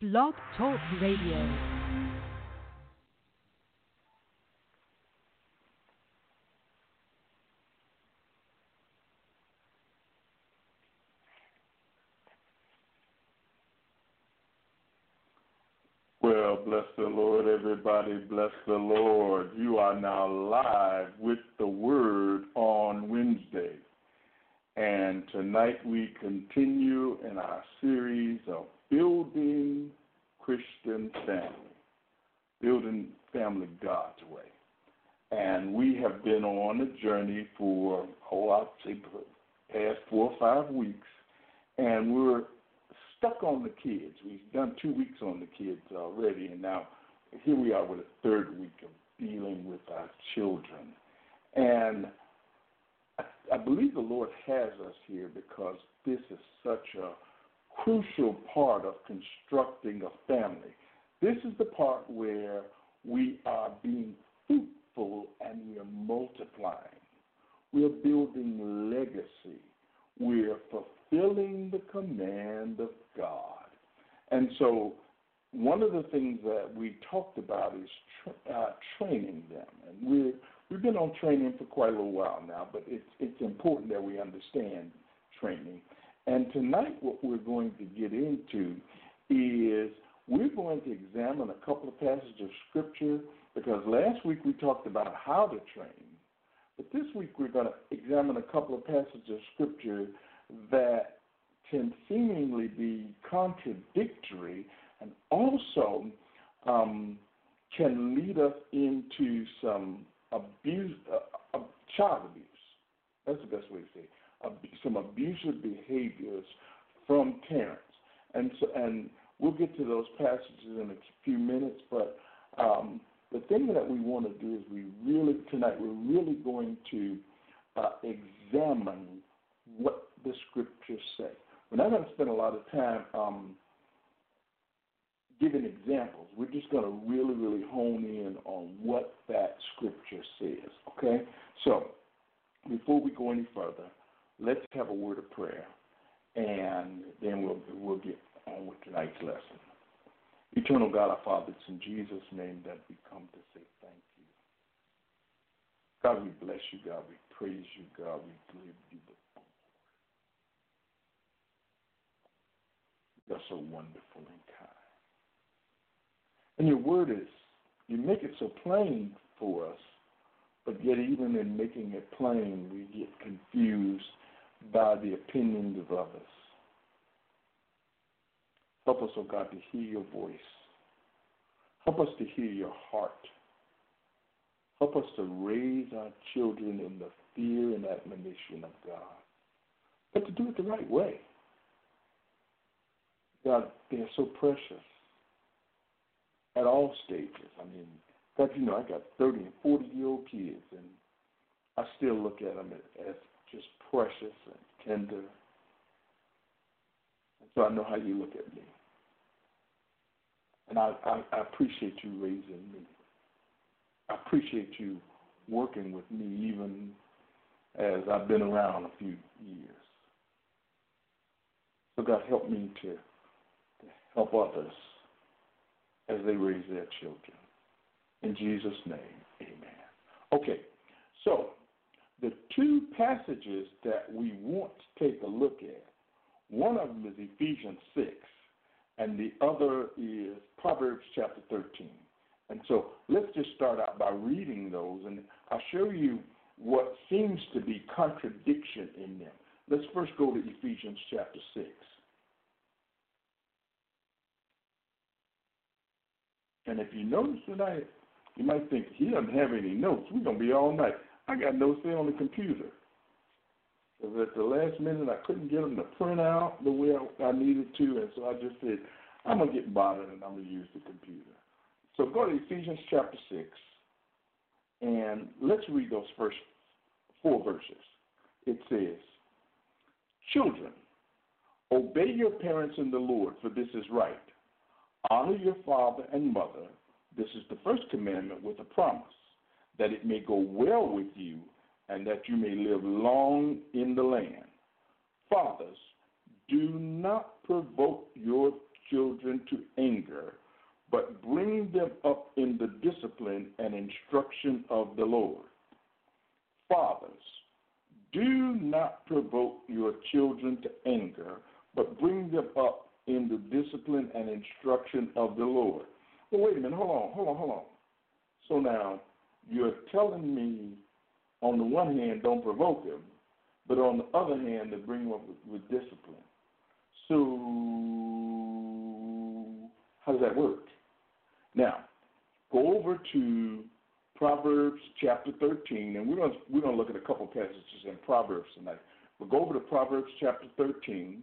Blog Talk Radio. Well, bless the Lord, everybody. Bless the Lord. You are now live with the Word on Wednesday. And tonight we continue in our series of Building Christian Family, Building Family God's Way. And we have been on a journey for, oh, I'd say, past four or five weeks. And we're stuck on the kids. We've done two weeks on the kids already, and now here we are with a third week of dealing with our children. And I, I believe the Lord has us here because this is such a crucial part of constructing a family. This is the part where we are being fruitful and we are multiplying. We are building legacy. We are fulfilling the command of God. And so, one of the things that we talked about is tra- uh, training them. And we're, we've been on training for quite a little while now, but it's, it's important that we understand training. And tonight, what we're going to get into is we're going to examine a couple of passages of Scripture because last week we talked about how to train. But this week we're going to examine a couple of passages of Scripture that can seemingly be contradictory and also um, can lead us into some abuse, uh, uh, child abuse. That's the best way to say it. Some abusive behaviors from parents, and so, and we'll get to those passages in a few minutes. But um, the thing that we want to do is we really tonight we're really going to uh, examine what the scriptures say. We're not going to spend a lot of time um, giving examples. We're just going to really, really hone in on what that scripture says. Okay? So, before we go any further, let's have a word of prayer, and then we'll we'll get on with tonight's lesson. Eternal God, our Father, it's in Jesus' name that we come to say thank you. God, we bless you. God, we praise you. God, we give you the You're so wonderful and kind. And your word is, you make it so plain for us, but yet even in making it plain, we get confused by the opinions of others. Help us, oh God, to hear your voice. Help us to hear your heart. Help us to raise our children in the fear and admonition of God, but to do it the right way. God, they're so precious at all stages. I mean, God, you know, I got 30 and 40 year old kids, and I still look at them as just precious and tender. And so I know how you look at me. And I, I, I appreciate you raising me. I appreciate you working with me even as I've been around a few years. So God help me to help others as they raise their children. In Jesus' name, amen. Okay, so the two passages that we want to take a look at, one of them is Ephesians 6, and the other is Proverbs chapter 13. And so let's just start out by reading those, and I'll show you what seems to be contradiction in them. Let's first go to Ephesians chapter 6. And if you notice tonight, you might think he doesn't have any notes. We're gonna be all night. I got notes there on the computer. Because at the last minute, I couldn't get them to print out the way I needed to, and so I just said, I'm gonna get bothered and I'm gonna use the computer. So go to Ephesians chapter six, and let's read those first four verses. It says, "Children, obey your parents in the Lord, for this is right." Honor your father and mother. This is the first commandment with a promise, that it may go well with you and that you may live long in the land. Fathers, do not provoke your children to anger, but bring them up in the discipline and instruction of the Lord. Fathers, do not provoke your children to anger, but bring them up in the discipline and instruction of the Lord. Well, wait a minute, hold on, hold on, hold on. So now, you're telling me, on the one hand, don't provoke him, but on the other hand, to bring him up with, with discipline. So, how does that work? Now, go over to Proverbs chapter 13, and we're going to, we're going to look at a couple passages in Proverbs tonight. We'll go over to Proverbs chapter 13.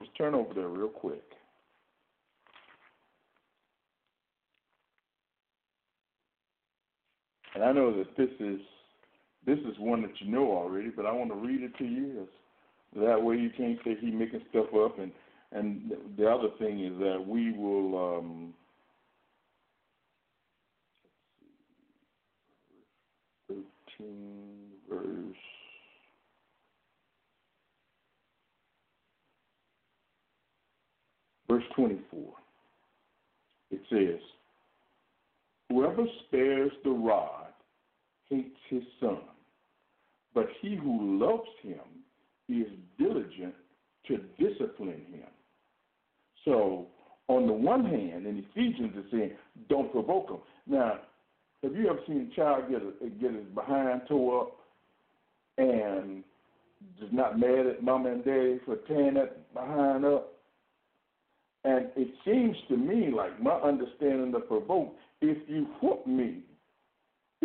Let's turn over there real quick. And I know that this is this is one that you know already, but I want to read it to you. That way you can't say he making stuff up. And and the other thing is that we will. Um, verse. Verse 24. It says, Whoever spares the rod hates his son, but he who loves him is diligent to discipline him. So, on the one hand, in Ephesians, it's saying, don't provoke him. Now, have you ever seen a child get a, get his behind tore up and just not mad at mom and daddy for tearing that behind up? And it seems to me like my understanding of provoke, if you whoop me,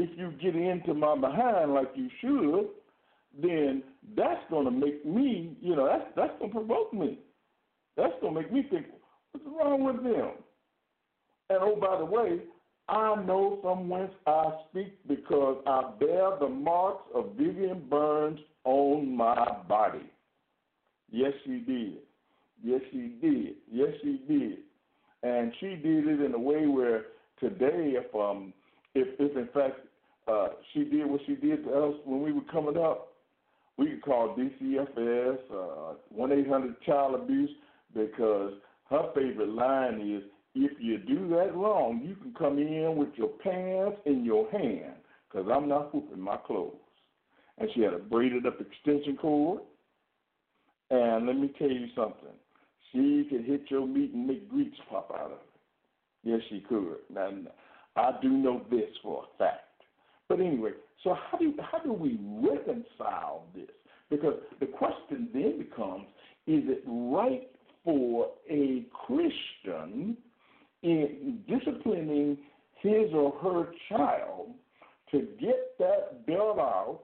if you get into my behind like you should, then that's going to make me, you know, that's that's going to provoke me. That's going to make me think, what's wrong with them? And oh, by the way, I know from whence I speak because I bear the marks of Vivian Burns on my body. Yes, she did. Yes, she did. Yes, she did. And she did it in a way where today, if um, if if in fact uh, she did what she did to us when we were coming up, we could call DCFS, uh, one eight hundred child abuse because her favorite line is, "If you do that wrong, you can come in with your pants in your hand, because I'm not whooping my clothes." And she had a braided up extension cord. And let me tell you something. She could hit your meat and make grease pop out of it. Yes, she could. Now, I do know this for a fact. But anyway, so how do how do we reconcile this? Because the question then becomes: Is it right for a Christian in disciplining his or her child to get that belt out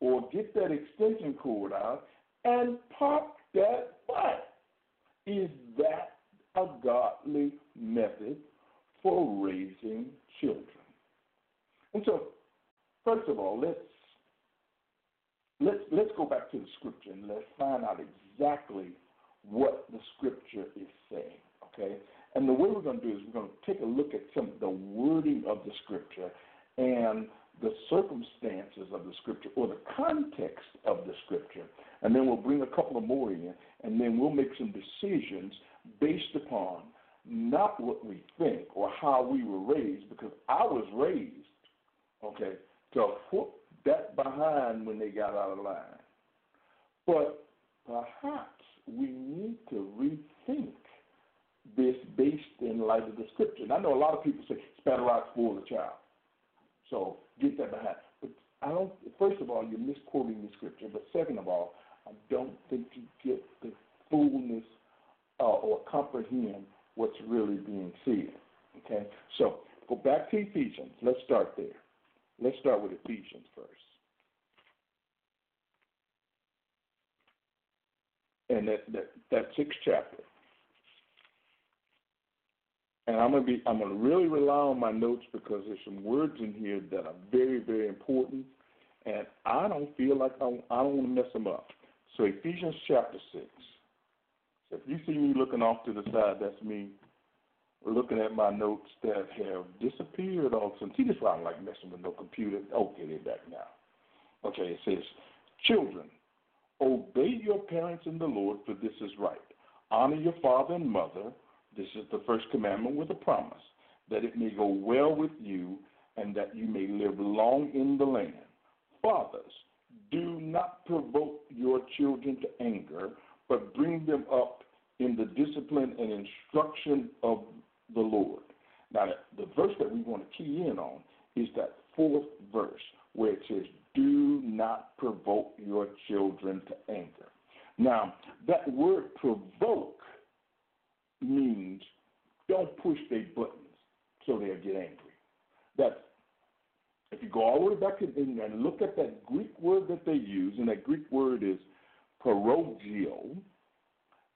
or get that extension cord out and pop that butt? Is that a godly method for raising children? And so, first of all, let's let's let's go back to the scripture and let's find out exactly what the scripture is saying. Okay, and the way we're going to do is we're going to take a look at some the wording of the scripture and the circumstances of the scripture or the context of the scripture, and then we'll bring a couple of more in, and then we'll make some decisions based upon not what we think or how we were raised, because I was raised, okay, to put that behind when they got out of line. But perhaps we need to rethink this based in light of the scripture. And I know a lot of people say spatter rocks for the child. So get that behind. But I don't. First of all, you're misquoting the scripture. But second of all, I don't think you get the fullness uh, or comprehend what's really being said. Okay. So go back to Ephesians. Let's start there. Let's start with Ephesians first. And that, that, that sixth chapter. And I'm gonna be I'm gonna really rely on my notes because there's some words in here that are very, very important and I don't feel like I, I don't want to mess them up. So Ephesians chapter six. So if you see me looking off to the side, that's me looking at my notes that have disappeared a sudden. See, this why I don't like messing with no computer. Okay, they're back now. Okay, it says, Children, obey your parents in the Lord, for this is right. Honor your father and mother. This is the first commandment with a promise that it may go well with you and that you may live long in the land. Fathers, do not provoke your children to anger, but bring them up in the discipline and instruction of the Lord. Now, the verse that we want to key in on is that fourth verse where it says, Do not provoke your children to anger. Now, that word provoke means don't push their buttons so they'll get angry. That's if you go all the way back and look at that Greek word that they use, and that Greek word is parogio,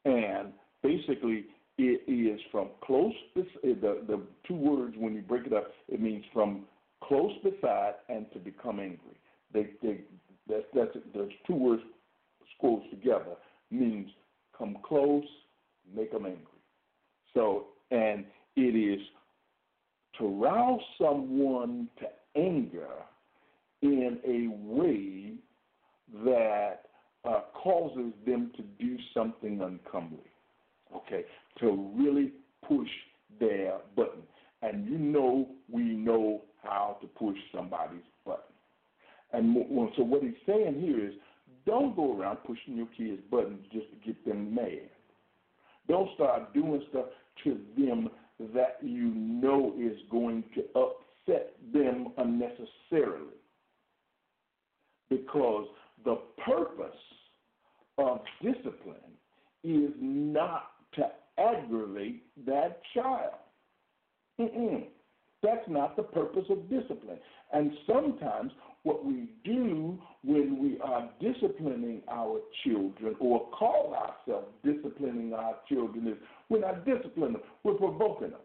and basically it is from close. Eh, the the two words when you break it up, it means from close beside and to become angry. They they that's that's those two words squoze together means come close, make them angry. So and it is to rouse someone to anger in a way that uh, causes them to do something uncomely. Okay, to really push their button. And you know, we know how to push somebody's button. And so what he's saying here is don't go around pushing your kids' buttons just to get them mad. Don't start doing stuff to them that you know is going to upset them unnecessarily. Because the purpose of discipline is not to aggravate that child. Mm-mm. That's not the purpose of discipline. And sometimes what we do when we are disciplining our children or call ourselves disciplining our children is we're not disciplining them, we're provoking them.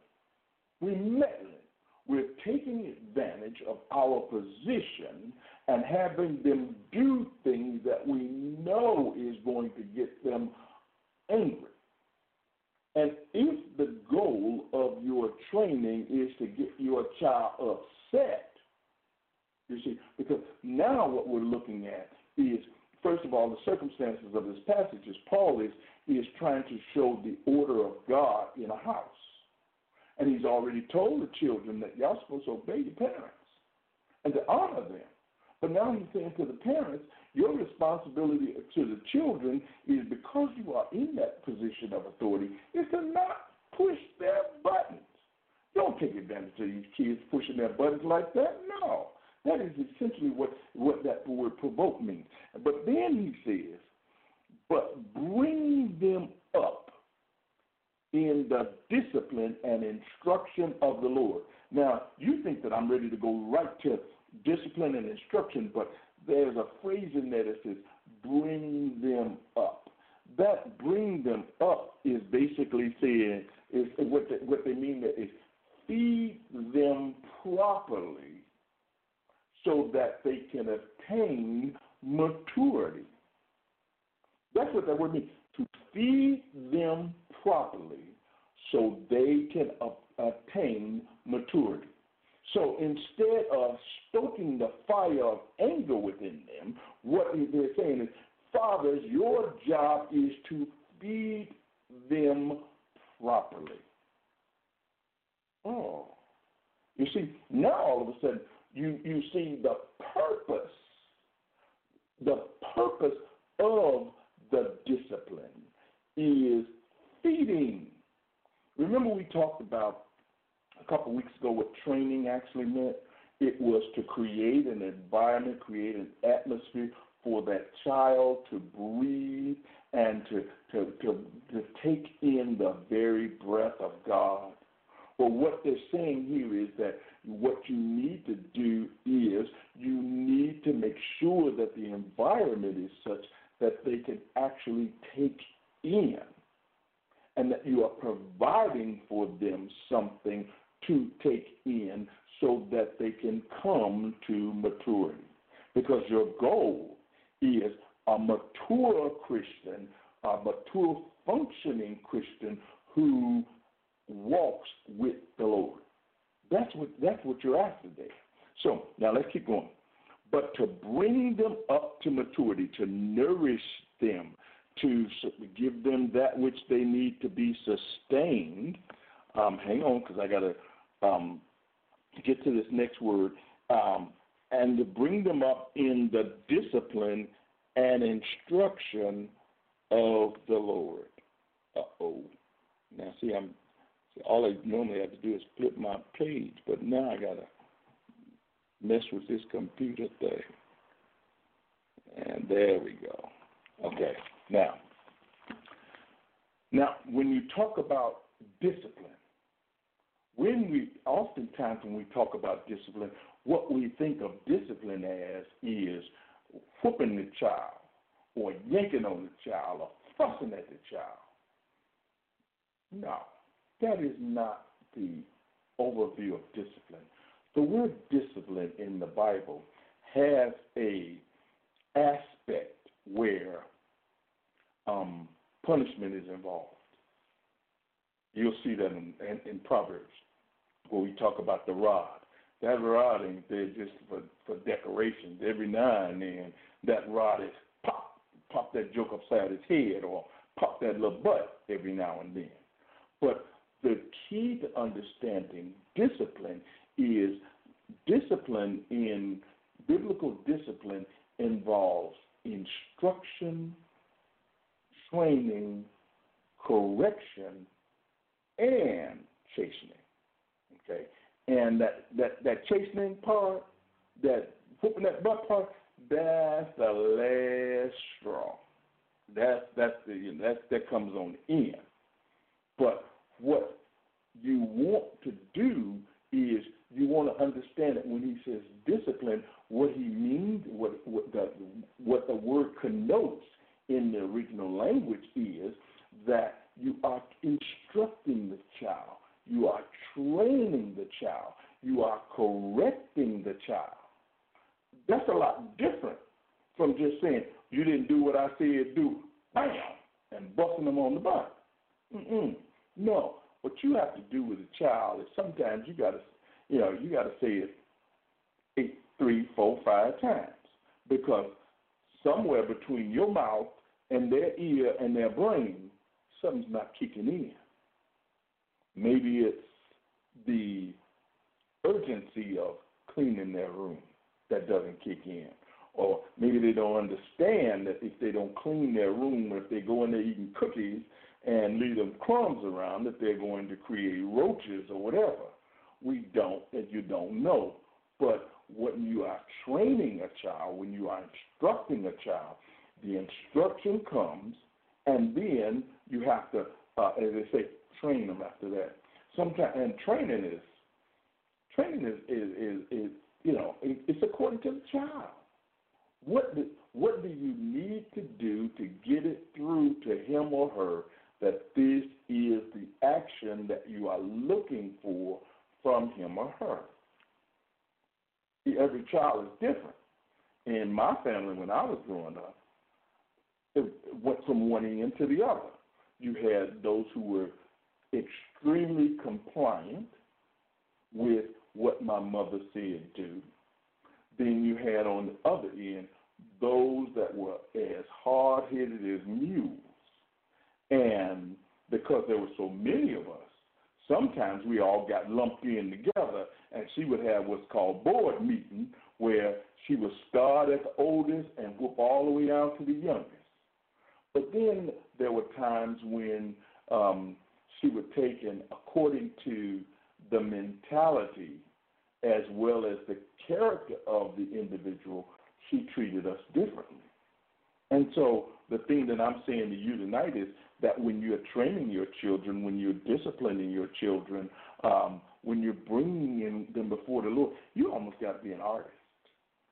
We're meddling. We're taking advantage of our position and having them do things that we know is going to get them angry. And if the goal of your training is to get your child upset, you see, because now what we're looking at is, first of all, the circumstances of this passage is Paul is, is trying to show the order of God in a house. And he's already told the children that y'all supposed to obey your parents and to honor them. But now he's saying to the parents, your responsibility to the children is because you are in that position of authority, is to not push their buttons. Don't take advantage of these kids pushing their buttons like that. No. That is essentially what, what that word provoke means. But then he says, but bring them up in the discipline and instruction of the Lord. Now, you think that I'm ready to go right to discipline and instruction, but there's a phrase in there that says, bring them up. That bring them up is basically saying, is what they, what they mean is feed them properly so that they can attain maturity. That's what that word means to feed them properly so they can attain maturity. So instead of stoking the fire of anger within them, what they're saying is, fathers, your job is to feed them properly. Oh. You see, now all of a sudden, you, you see the purpose, the purpose of the discipline is feeding. Remember, we talked about a couple weeks ago what training actually meant? It was to create an environment, create an atmosphere for that child to breathe and to, to, to, to take in the very breath of God. Well, what they're saying here is that what you need to do is you need to make sure that the environment is such that they can actually take in and that you are providing for them something to take in so that they can come to maturity. Because your goal is a mature Christian, a mature functioning Christian who walks with the Lord. That's what that's what you're after there. So now let's keep going. But to bring them up to maturity, to nourish them, to give them that which they need to be sustained. Um, hang on, because I got to um, get to this next word. Um, and to bring them up in the discipline and instruction of the Lord. Uh oh. Now, see, I'm all I normally have to do is flip my page, but now I got to mess with this computer thing. And there we go. Okay, now, now when you talk about discipline, when we oftentimes when we talk about discipline, what we think of discipline as is whooping the child, or yanking on the child, or fussing at the child. No, that is not the overview of discipline. The word discipline in the Bible has a aspect where um, punishment is involved. You'll see that in, in, in, Proverbs where we talk about the rod. That rod ain't there just for, for decoration. Every now and then, that rod is pop, pop that joke upside his head or pop that little butt every now and then. But the key to understanding discipline is discipline in biblical discipline involves instruction, training, correction, and chastening. Okay, and that that that chastening part, that whooping that butt part, that's the last straw. That's that's the you know, that that comes on the end. But what you want to do is you want to understand that when he says discipline, what he means, what what the what the word connotes in the original language is that you are instructing the child, you are training the child, you are correcting the child. That's a lot different from just saying you didn't do what I said do, bam, and busting them on the butt. Mm-mm. No, what you have to do with a child is sometimes you got to, you know, you got to say it eight, three, four, five times because somewhere between your mouth and their ear and their brain, something's not kicking in. Maybe it's the urgency of cleaning their room that doesn't kick in. Or maybe they don't understand that if they don't clean their room, or if they go in there eating cookies and leave them crumbs around, that they're going to create roaches or whatever. We don't, and you don't know. But when you are training a child, when you are instructing a child, the instruction comes, and then you have to, uh, as they say, train them after that. Sometimes, and training is, training is, is, is, is you know, it, it's according to the child. What do, what do you need to do to get it through to him or her that this is the action that you are looking for from him or her? See, Every child is different. In my family, when I was growing up, it went from one end to the other. You had those who were extremely compliant with what my mother said do. Then you had on the other end those that were as hard headed as mules. And because there were so many of us, sometimes we all got lumped in together, and she would have what's called board meeting, where she would start at the oldest and whoop all the way down to the youngest. But then there were times when um, she would take, and according to the mentality as well as the character of the individual, she treated us differently. And so the thing that I'm saying to you tonight is that when you're training your children, when you're disciplining your children, um, when you're bringing in them before the Lord, you almost got to be an artist.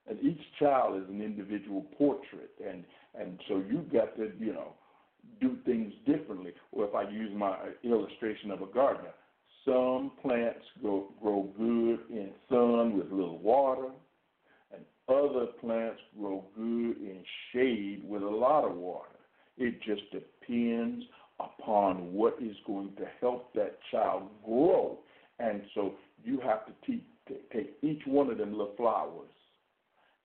And each child is an individual portrait, and and so you've got to you know do things differently. Or if I use my illustration of a gardener, some plants grow, grow good in sun with little water, and other plants grow good in shade with a lot of water. It just depends upon what is going to help that child grow. And so you have to teach, take each one of them little flowers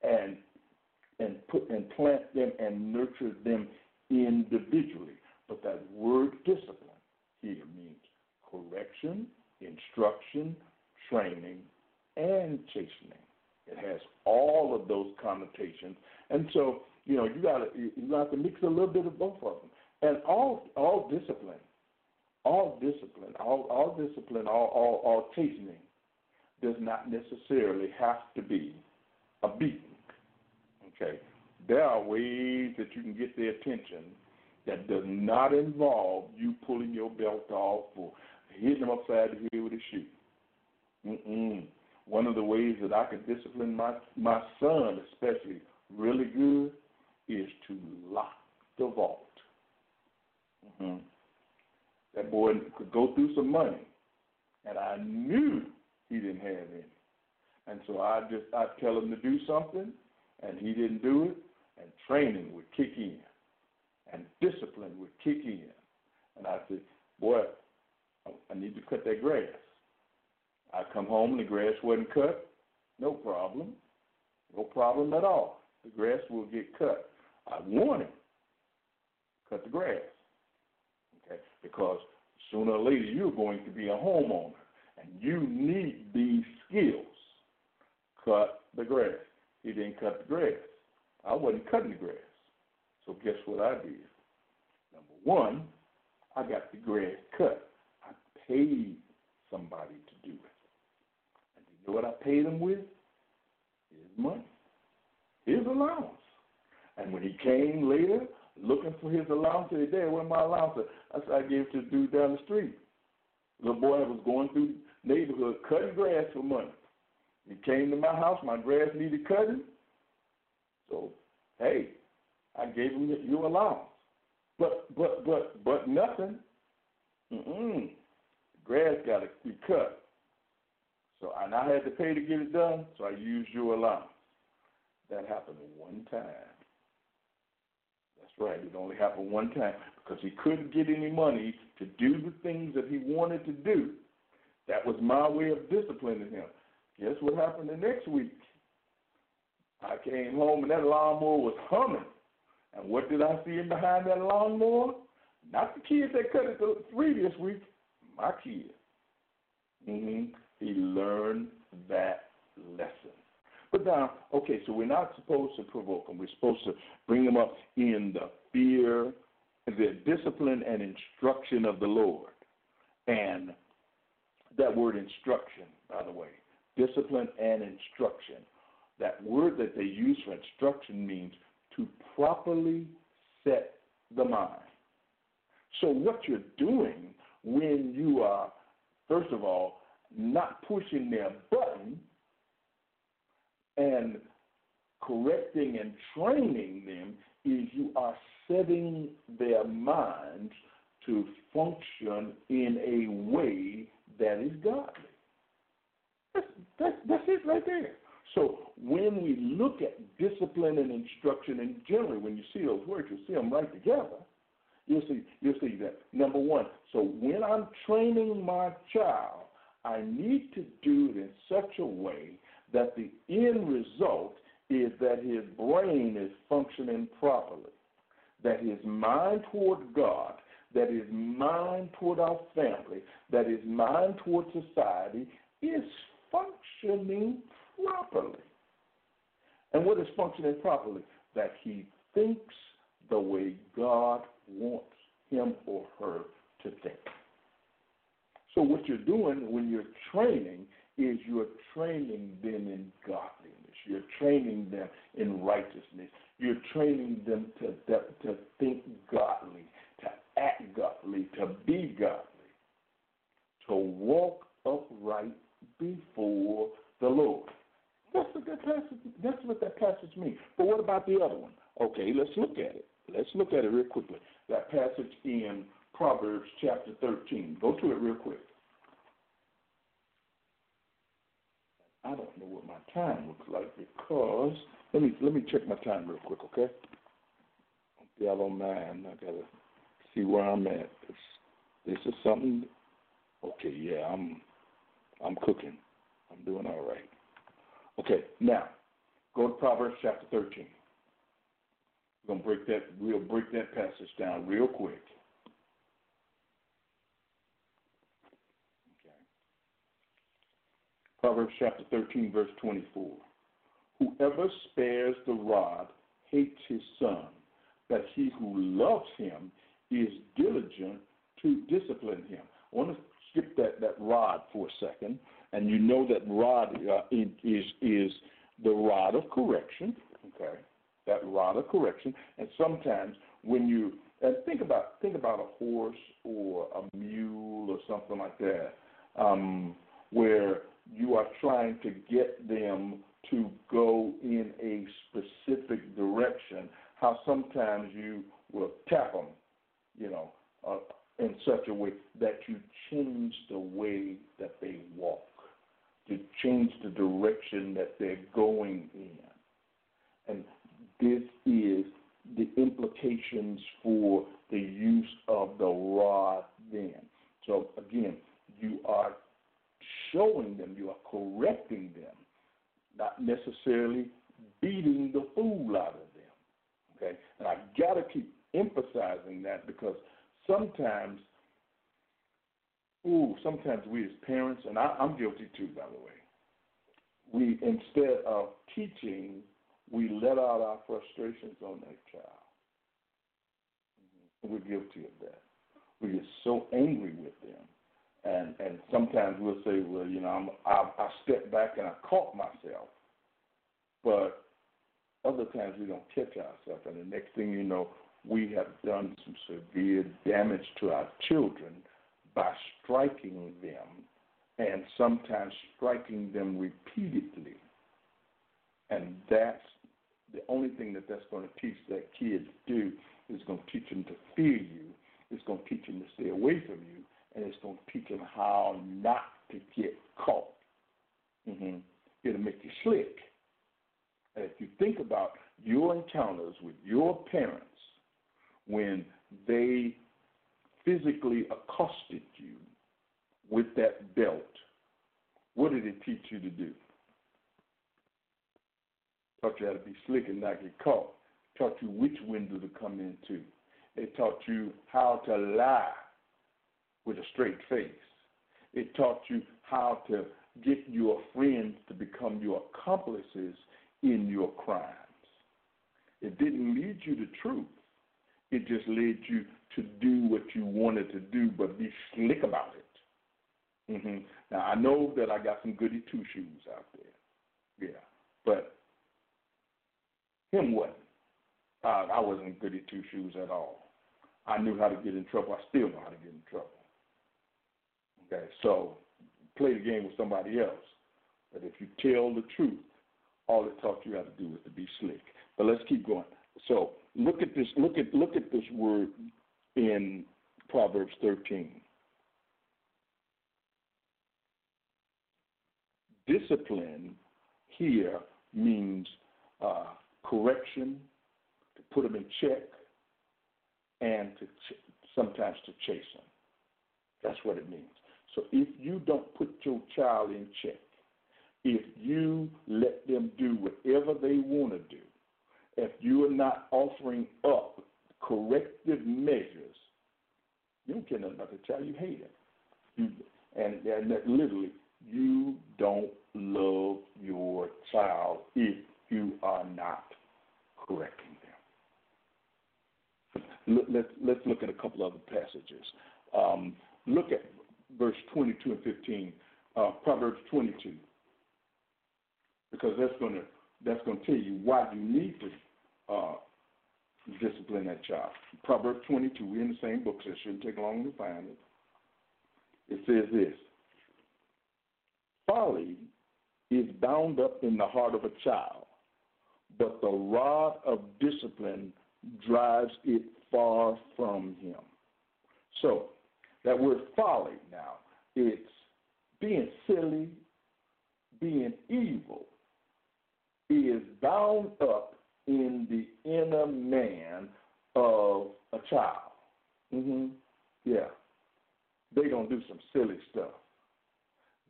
and and put and plant them and nurture them individually. But that word discipline here means correction, instruction, training, and chastening. It has all of those connotations, and so you know you got to you got to mix a little bit of both of them. And all all discipline, all discipline, all all discipline, all all, all chastening does not necessarily have to be a beating. Okay, there are ways that you can get their attention that does not involve you pulling your belt off or hitting them upside the head with a shoe. Mm-mm. One of the ways that I can discipline my my son, especially really good, is to lock the vault. Mm-hmm. That boy could go through some money, and I knew he didn't have any. And so I just I tell him to do something, and he didn't do it, and training would kick in, and discipline would kick in, and I said, boy, I need to cut that grass. I come home and the grass wasn't cut, no problem, no problem at all. The grass will get cut. I warn him, cut the grass, okay? Because sooner or later you're going to be a homeowner, and you need these skills. Cut the grass. He didn't cut the grass. I wasn't cutting the grass. So guess what I did? Number one, I got the grass cut. I paid somebody to do it. And you know what I paid him with? His money, his allowance. And when he came later looking for his allowance, Dad, where's my allowance? I said, I gave it to the dude down the street. Little boy was going through the neighborhood cutting grass for money. He came to my house, my grass needed cutting. So, hey, I gave him your allowance. But but but but nothing. Mm-mm. Grass got to be cut. So and I had to pay to get it done, so I used your allowance. That happened one time. That's right. It only happened one time because he couldn't get any money to do the things that he wanted to do. That was my way of disciplining him. Guess what happened the next week? I came home and that lawnmower was humming. And what did I see in behind that lawnmower? Not the kids that cut it the previous week, my kid. Mm-hmm. He learned that lesson. Now, okay, so we're not supposed to provoke them. We're supposed to bring them up in the fear, the discipline and instruction of the Lord. And that word instruction, by the way, discipline and instruction. That word that they use for instruction means to properly set the mind. So, what you're doing when you are, first of all, not pushing their button and correcting and training them is you are setting their minds to function in a way that is godly. That's, that's, that's it right there. So when we look at discipline and instruction, and generally when you see those words, you'll see them right together. You'll see, you'll see that. Number one, so when I'm training my child, I need to do it in such a way that the end result is that his brain is functioning properly, that his mind toward God, that his mind toward our family, that his mind toward society is functioning properly. And what is functioning properly? That he thinks the way God wants him or her to think. So what you're doing when you're training is you're training them in godliness. You're training them in righteousness. You're training them to, to, think godly, to act godly, to be godly, to walk upright before the Lord. That's what that passage. That's what that passage means. But what about the other one? Okay, let's look at it. Let's look at it real quickly. That passage in Proverbs chapter 13. Go to it real quick. I don't know what my time looks like because let me let me check my time real quick, okay? If y'all don't mind, I gotta see where I'm at. This, this is something. Okay, yeah, I'm I'm cooking. I'm doing all right. Okay, now go to Proverbs chapter 13. We're gonna break that. We'll break that passage down real quick. Okay. Proverbs chapter thirteen, verse twenty-four. Whoever spares the rod hates his son, but he who loves him is diligent to discipline him. I want to skip that, that rod for a second, and you know that rod uh, is is the rod of correction. Okay, that rod of correction. And sometimes when you and think about think about a horse or a mule or something like that, um, where you are trying to get them to go in a specific direction. How sometimes you will tap them, you know, uh, in such a way that you change the way that they walk, to change the direction that they're going in. And this is the implications for the use of the rod then. So again, you are showing necessarily beating the fool out of them. Okay? And I gotta keep emphasizing that because sometimes ooh, sometimes we as parents, and I, I'm guilty too, by the way, we instead of teaching we let out our frustrations on that child. We're guilty of that. We get so angry with them, and and sometimes we'll say, well, you know, I'm, I, I step back and I caught myself, but other times we don't catch ourselves, and the next thing you know, we have done some severe damage to our children by striking them, and sometimes striking them repeatedly. And that's the only thing that that's going to teach that kid to do is going to teach them to fear you. It's going to teach them to stay away from you, and it's going to teach them how not to get caught. Mm-hmm. It'll make you slick. If you think about your encounters with your parents when they physically accosted you with that belt, what did it teach you to do? Taught you how to be slick and not get caught. Taught you which window to come into. It taught you how to lie with a straight face. It taught you how to get your friends to become your accomplices in your crimes. It didn't lead you to truth. It just led you to do what you wanted to do, but be slick about it. Mm-hmm. Now I know that I got some goody two shoes out there. Yeah, but him wasn't. Uh, I wasn't goody two shoes at all. I knew how to get in trouble. I still know how to get in trouble. Okay, so play the game with somebody else. But if you tell the truth, all it taught you how to do was to be slick. But let's keep going. So look at this. Look at look at this word in Proverbs 13. Discipline here means uh, correction, to put them in check, and to ch- sometimes to chase them. That's what it means. So if you don't put your child in check, if you let them do whatever they want to do, if you are not offering up corrective measures, you don't care nothing about the child. You hate him. You, and, and that literally, you don't love your child if you are not correcting them. Let's, let's look at a couple other passages. Um, look at verse 22 and 15, uh, Proverbs 22, because that's going to that's going to tell you why you need to uh, discipline that child. Proverbs 22, we're in the same book, so it shouldn't take long to find it. It says this Folly is bound up in the heart of a child, but the rod of discipline drives it far from him. So, that word folly now, it's being silly, being evil, is bound up in the inner man of a child. Mm-hmm. Yeah. They're going to do some silly stuff.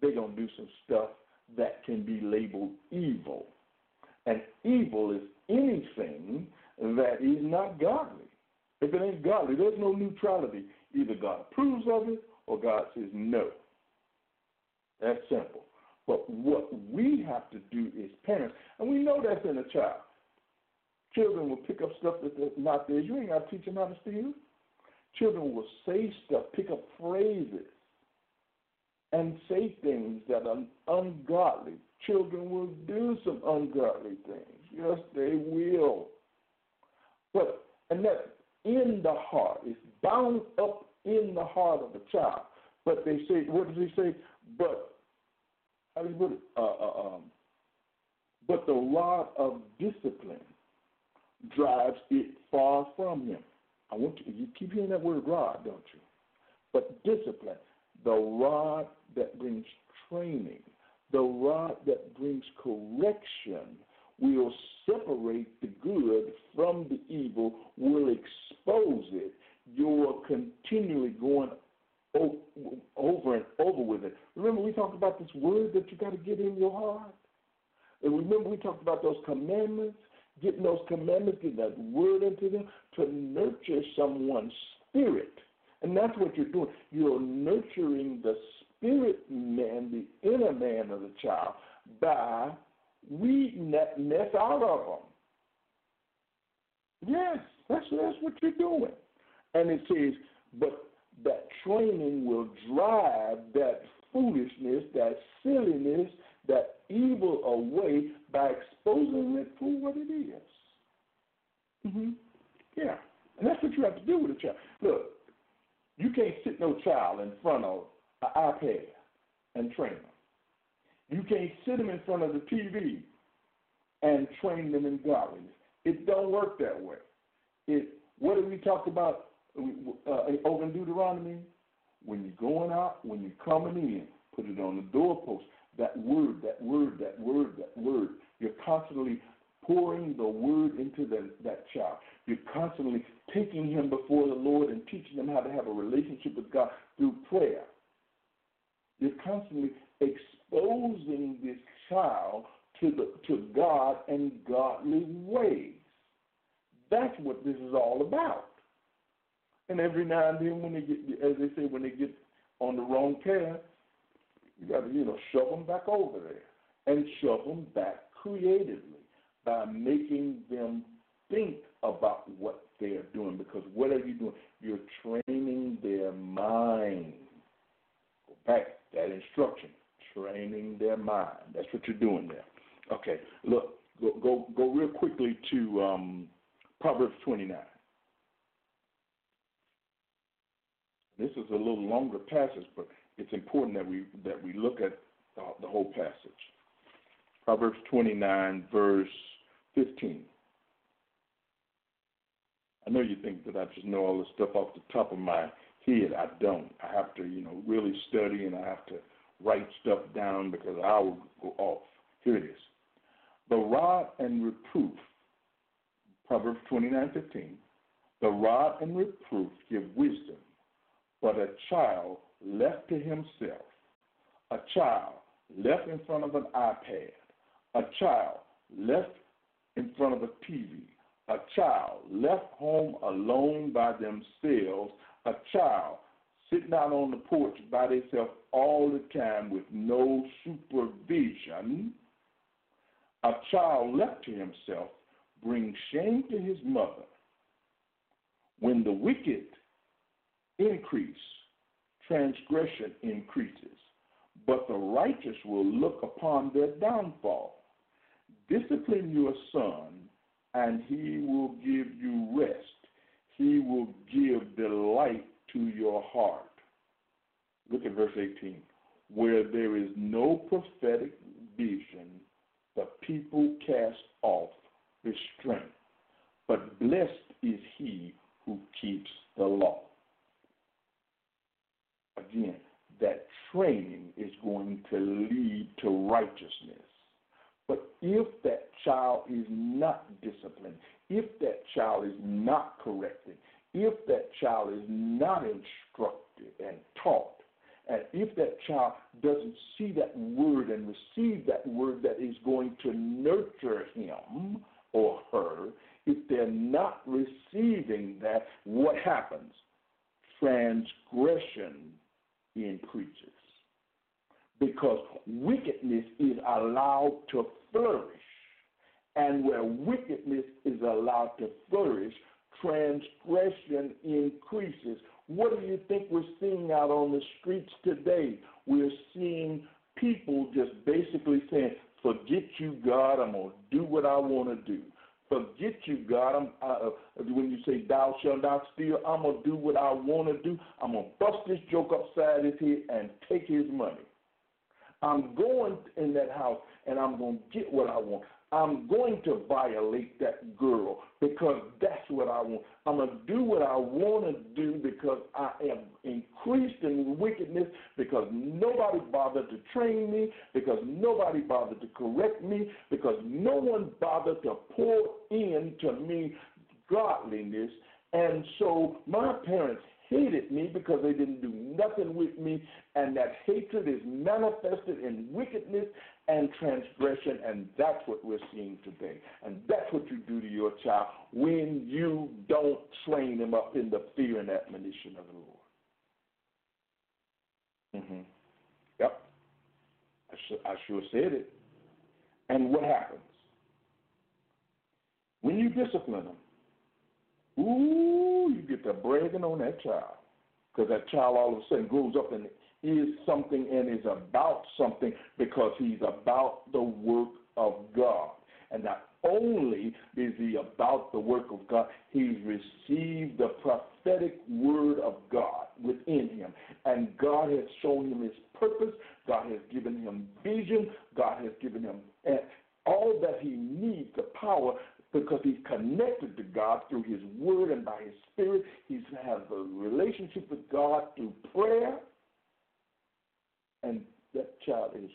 They're going to do some stuff that can be labeled evil. And evil is anything that is not godly. If it ain't godly, there's no neutrality. Either God approves of it or God says no. That's simple. But what we have to do as parents, and we know that's in a child. Children will pick up stuff that's not theirs. You ain't got to teach them how to steal. Children will say stuff, pick up phrases, and say things that are ungodly. Children will do some ungodly things. Yes, they will. But and that in the heart is bound up in the heart of the child. But they say, what does he say? But how do you put it? Uh, um, but the rod of discipline drives it far from him. I want you, you keep hearing that word rod, don't you? But discipline, the rod that brings training, the rod that brings correction will separate the good from the evil, will expose it. You're continually going over and over with it. Remember, we talked about this word that you got to get in your heart? And remember, we talked about those commandments, getting those commandments, getting that word into them to nurture someone's spirit. And that's what you're doing. You're nurturing the spirit man, the inner man of the child, by weeding that mess out of them. Yes, that's, that's what you're doing. And it says, but that training will drive that foolishness, that silliness, that evil away by exposing it for what it is. Mm-hmm. Yeah. And that's what you have to do with a child. Look, you can't sit no child in front of an iPad and train them. You can't sit them in front of the TV and train them in godliness. It don't work that way. It. What did we talk about uh, over in Deuteronomy? When you're going out, when you're coming in, put it on the doorpost. That word, that word, that word, that word. You're constantly pouring the word into the, that child. You're constantly taking him before the Lord and teaching him how to have a relationship with God through prayer. You're constantly exposing this child to the to God and godly ways. That's what this is all about. And every now and then, when they get, as they say, when they get on the wrong path, you got to, you know, shove them back over there and shove them back creatively by making them think about what they're doing. Because what are you doing? You're training their mind. Go back that instruction, training their mind. That's what you're doing there. Okay, look, go go, go real quickly to um, Proverbs 29. This is a little longer passage, but it's important that we that we look at the, the whole passage. Proverbs 29, verse 15. I know you think that I just know all this stuff off the top of my head. I don't. I have to, you know, really study and I have to write stuff down because I will go off. Here it is. The rod and reproof, Proverbs 29, 15. The rod and reproof give wisdom, but a child left to himself, a child left in front of an iPad, a child left in front of a TV, a child left home alone by themselves, a child sitting out on the porch by themselves all the time with no supervision, a child left to himself brings shame to his mother. When the wicked increase, transgression increases, but the righteous will look upon their downfall. Discipline your son, and he will give you rest. He will give delight to your heart. Look at verse 18. Where there is no prophetic vision, the people cast off restraint. But blessed is he who keeps the law. Again, that training is going to lead to righteousness. But if that child is not disciplined, if that child is not corrected, if that child is not instructed and taught, and if that child doesn't see that word and receive that word that is going to nurture him or her, if they're not receiving that, what happens? Transgression increases. Because wickedness is allowed to flourish. And where wickedness is allowed to flourish, transgression increases. What do you think we're seeing out on the streets today? We're seeing people just basically saying, Forget you, God, I'm going to do what I want to do. Forget you, God. I'm, uh, when you say thou shalt not steal, I'm going to do what I want to do. I'm going to bust this joke upside his head and take his money. I'm going in that house and I'm going to get what I want. I'm going to violate that girl because that's what I want. I'm going to do what I want to do because I am increased in wickedness because nobody bothered to train me, because nobody bothered to correct me, because no one bothered to pour into me godliness. And so my parents hated me because they didn't do nothing with me, and that hatred is manifested in wickedness and transgression, and that's what we're seeing today. And that's what you do to your child when you don't train them up in the fear and admonition of the Lord. Mm-hmm. Yep. I, sh- I sure said it. And what happens? When you discipline them, ooh, you get the bragging on that child. Because that child all of a sudden grows up and is something and is about something because he's about the work of God. And not only is he about the work of God, he's received the prophetic word of God within him. And God has shown him his purpose. God has given him vision. God has given him all that he needs, the power because he's connected to God through his word and by his spirit. He has a relationship with God through prayer and that child is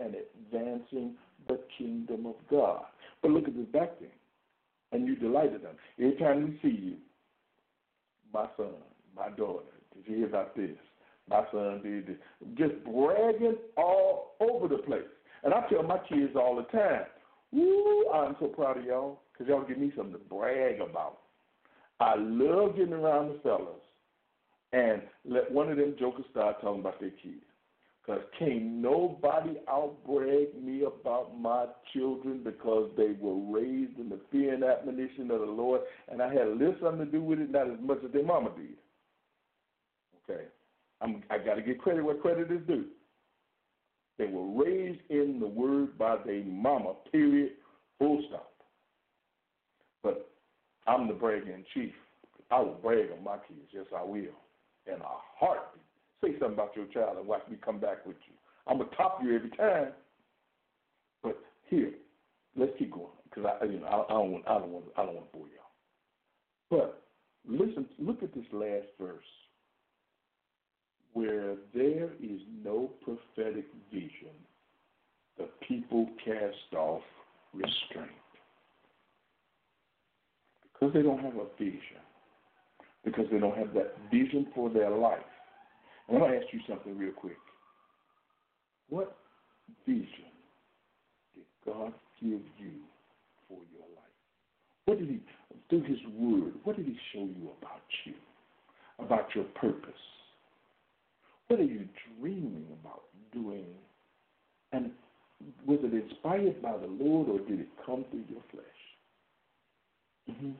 and advancing the kingdom of God. But look at this back thing, and you delighted them. Every time we see you, my son, my daughter, did you hear about this? My son did this. Just bragging all over the place. And I tell my kids all the time, Woo, I'm so proud of y'all because y'all give me something to brag about. I love getting around the fellas and let one of them jokers start talking about their kids. Because can't nobody outbrag me about my children because they were raised in the fear and admonition of the Lord, and I had a little something to do with it, not as much as their mama did. Okay, I'm, I got to give credit where credit is due. They were raised in the Word by their mama. Period. Full stop. But I'm the bragging chief. I will brag on my kids. Yes, I will. In a heartbeat. Say something about your child and watch me come back with you. I'm gonna top you every time. But here, let's keep going because I, you know, I, I don't want, I don't want, I don't want to bore y'all. But listen, look at this last verse, where there is no prophetic vision, the people cast off restraint because they don't have a vision, because they don't have that vision for their life I want to ask you something real quick. What vision did God give you for your life? What did He, through His Word, what did He show you about you, about your purpose? What are you dreaming about doing? And was it inspired by the Lord or did it come through your flesh? Mm-hmm.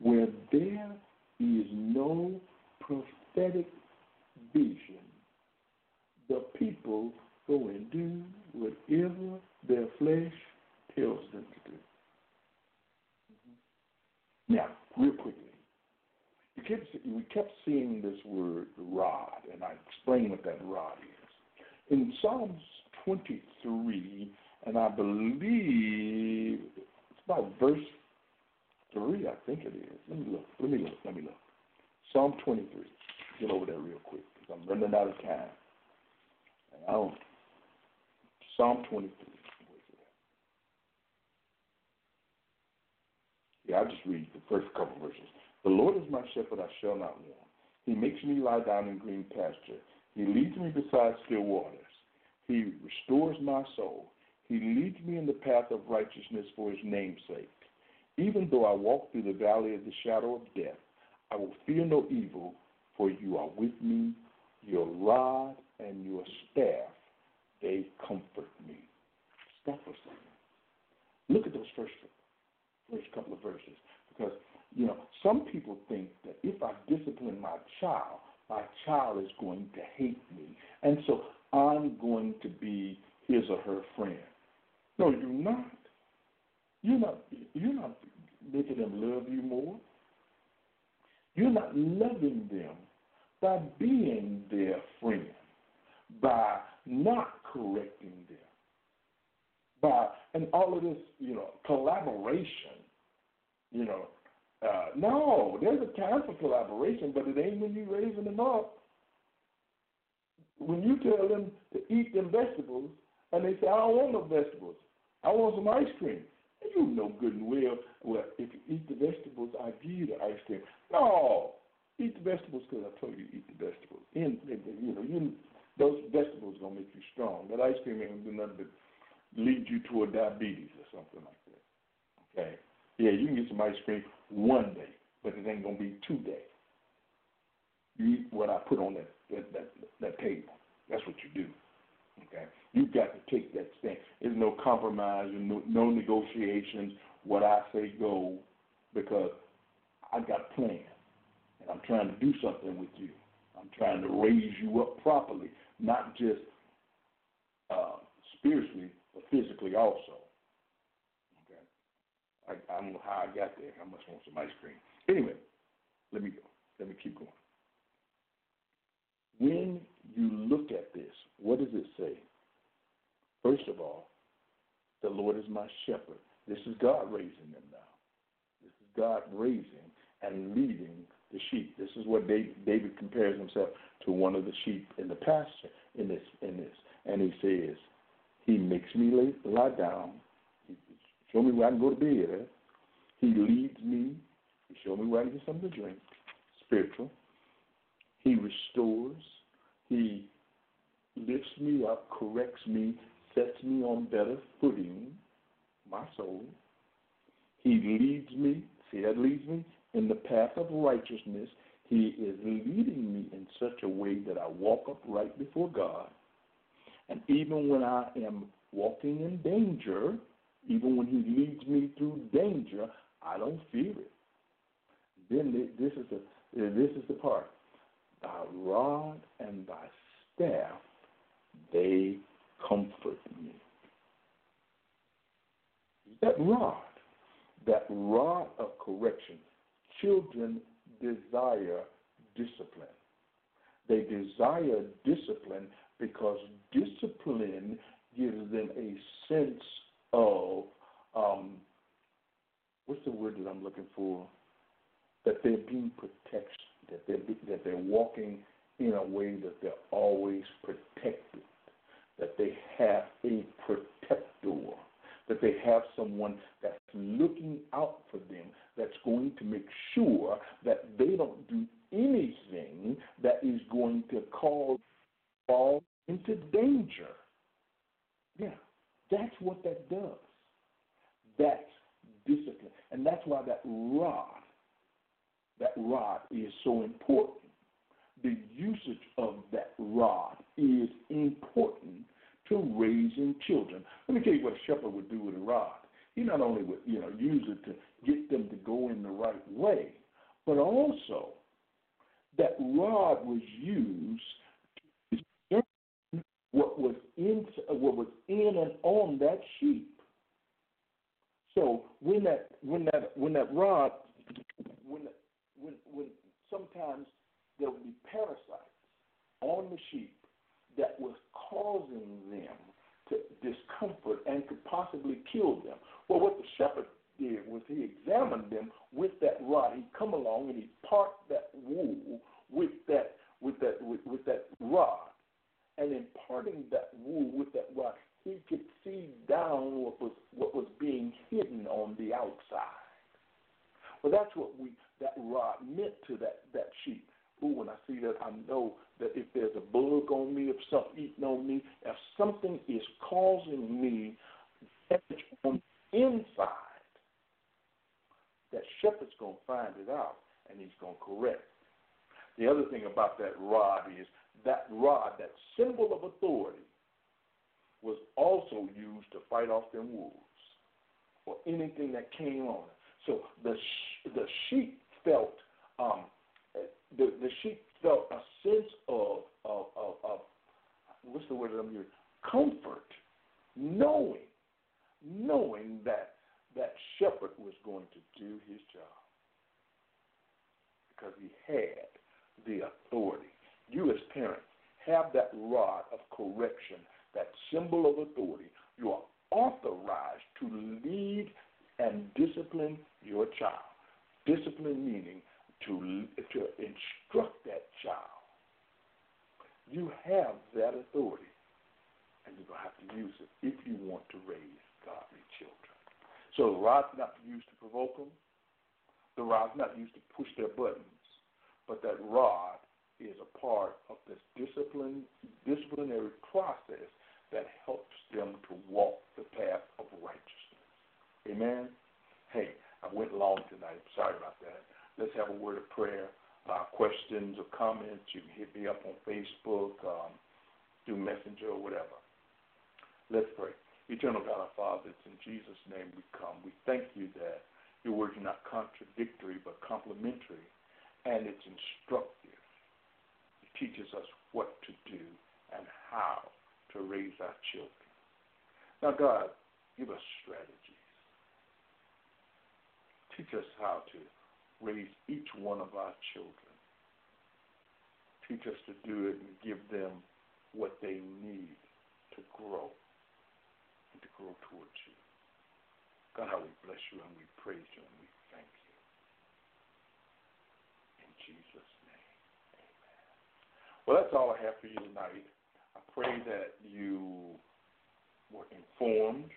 Where there is no prophetic vision, the people go and do whatever their flesh tells them to do. Mm-hmm. Now, real quickly, you kept, we kept seeing this word rod, and I explained what that rod is. In Psalms 23, and I believe it's about verse 3, I think it is. Let me look. Let me look. Let me look. Psalm 23. Get over there real quick. I'm running out of time. And I don't. Psalm 23. Yeah, I'll just read the first couple verses. The Lord is my shepherd, I shall not want. He makes me lie down in green pasture. He leads me beside still waters. He restores my soul. He leads me in the path of righteousness for his name's sake. Even though I walk through the valley of the shadow of death, I will fear no evil, for you are with me. Your rod and your staff, they comfort me. Stop for a second. Look at those first, first couple of verses. Because, you know, some people think that if I discipline my child, my child is going to hate me. And so I'm going to be his or her friend. No, you're not. You're not you're not making them love you more. You're not loving them by being their friend, by not correcting them, by and all of this, you know, collaboration. You know, uh, no, there's a time for collaboration, but it ain't when you're raising them up. When you tell them to eat them vegetables, and they say, I don't want no vegetables, I want some ice cream. And you know good and well, well, if you eat the vegetables, I give you the ice cream. No, eat the vegetables because I told you to eat the vegetables. And, you know, you those vegetables gonna make you strong. That ice cream ain't gonna do nothing but lead you toward diabetes or something like that. Okay. Yeah, you can get some ice cream one day, but it ain't gonna be two days. You eat what I put on that that that, that table. That's what you do. Okay, you've got to take that stand. There's no compromise, no, no negotiations. What I say go, because I got a plan, and I'm trying to do something with you. I'm trying to raise you up properly, not just uh, spiritually, but physically also. Okay, I, I don't know how I got there. I must want some ice cream. Anyway, let me go. Let me keep going. When you look at this, what does it say? First of all, the Lord is my shepherd. This is God raising them now. This is God raising and leading the sheep. This is what David, compares himself to one of the sheep in the pasture in this in this. And he says, He makes me lay, lie down. He show me where I can go to bed. He leads me. He show me where I can get something to drink. Spiritual. He restores. He lifts me up, corrects me, sets me on better footing, my soul. He leads me, see that leads me, in the path of righteousness. He is leading me in such a way that I walk upright before God. And even when I am walking in danger, even when He leads me through danger, I don't fear it. Then this is the this is the part. Thy rod and thy staff, they comfort me. That rod, that rod of correction, children desire discipline. They desire discipline because discipline gives them a sense of um, what's the word that I'm looking for? That they're being protected, that they're that they're walking in a way that they're always protected, that they have a protector, that they have someone that's looking out for them, that's going to make sure that they don't do anything that is going to cause fall into danger. Yeah, that's what that does. That's discipline. And that's why that rod, that rod is so important the usage of that rod is important to raising children. Let me tell you what a shepherd would do with a rod. He not only would, you know, use it to get them to go in the right way, but also that rod was used to discern what was in what was in and on that sheep. So when that when that when that rod when when when sometimes there would be parasites on the sheep that was causing them to discomfort and could possibly kill them. Well, what the shepherd did was he examined them with that rod. He'd come along and he parked that wool with that with that with, with that rod, and in parting that wool with that rod, he could see down what was what was being hidden on the outside. Well, that's what we that rod meant to that that sheep. Ooh, when I see that, I know that if there's a bug on me, if something eating on me, if something is causing me damage on the inside, that shepherd's going to find it out and he's going to correct. The other thing about that rod is that rod, that symbol of authority, was also used to fight off them wolves or anything that came on. So the the sheep felt um, the the sheep felt a sense of of, of, of what's the word that I'm using? Comfort, knowing, knowing that that shepherd was going to do his job because he had the authority. You, as parents, have that rod of correction, that symbol of authority. You are authorized to lead and discipline your child. Discipline meaning to, to instruct that child. You have that authority, and you're going to have to use it if you want to raise godly children. So the rod's not used to provoke them. The rod's not used to push their buttons but that rod is a part of this discipline, disciplinary process that helps them to walk the path of righteousness. Amen? Hey, I went long tonight. Sorry about that. Let's have a word of prayer. Uh, questions or comments, you can hit me up on Facebook, um, through Messenger or whatever. Let's pray. Eternal God, our Father, it's in Jesus' name we come. We thank you that your words are not contradictory but complementary and it's instructive. Teaches us what to do and how to raise our children. Now, God, give us strategies. Teach us how to raise each one of our children. Teach us to do it and give them what they need to grow and to grow towards you. God, how we bless you and we praise you and we thank you in Jesus'. Well, that's all I have for you tonight. I pray that you were informed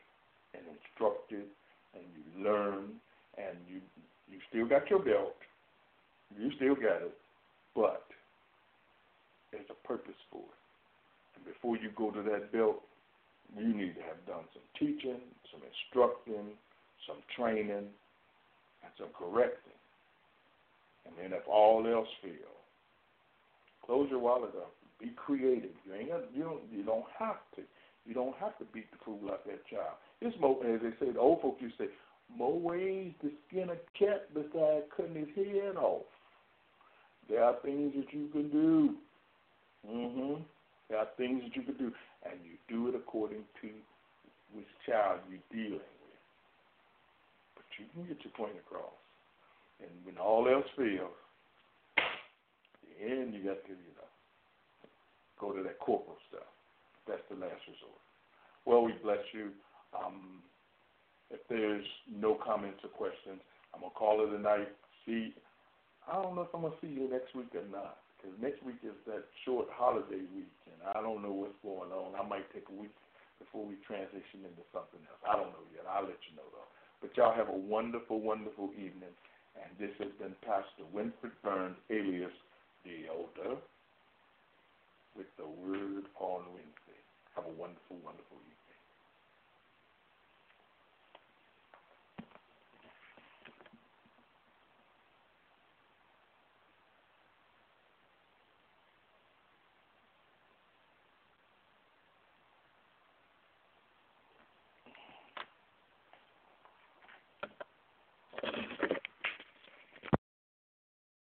and instructed and you learned and you you still got your belt. You still got it, but there's a purpose for it. And before you go to that belt, you need to have done some teaching, some instructing, some training, and some correcting. And then if all else fails, close your wallet up. Be creative. You ain't got, you don't you don't have to. You don't have to beat the fool like that child. It's more as they say, the old folks used to say, more ways to skin a cat besides cutting his head off. There are things that you can do. Mhm. There are things that you can do, and you do it according to which child you're dealing with. But you can get your point across. And when all else fails, then you got to, you know, go to that corporal stuff. That's the last resort. Well, we bless you. Um, if there's no comments or questions, I'm gonna call it a night. See, I don't know if I'm gonna see you next week or not, because next week is that short holiday week, and I don't know what's going on. I might take a week before we transition into something else. I don't know yet. I'll let you know though. But y'all have a wonderful, wonderful evening. And this has been Pastor Winfred Burns, alias the Elder with the word on Wednesday. Have a wonderful, wonderful evening.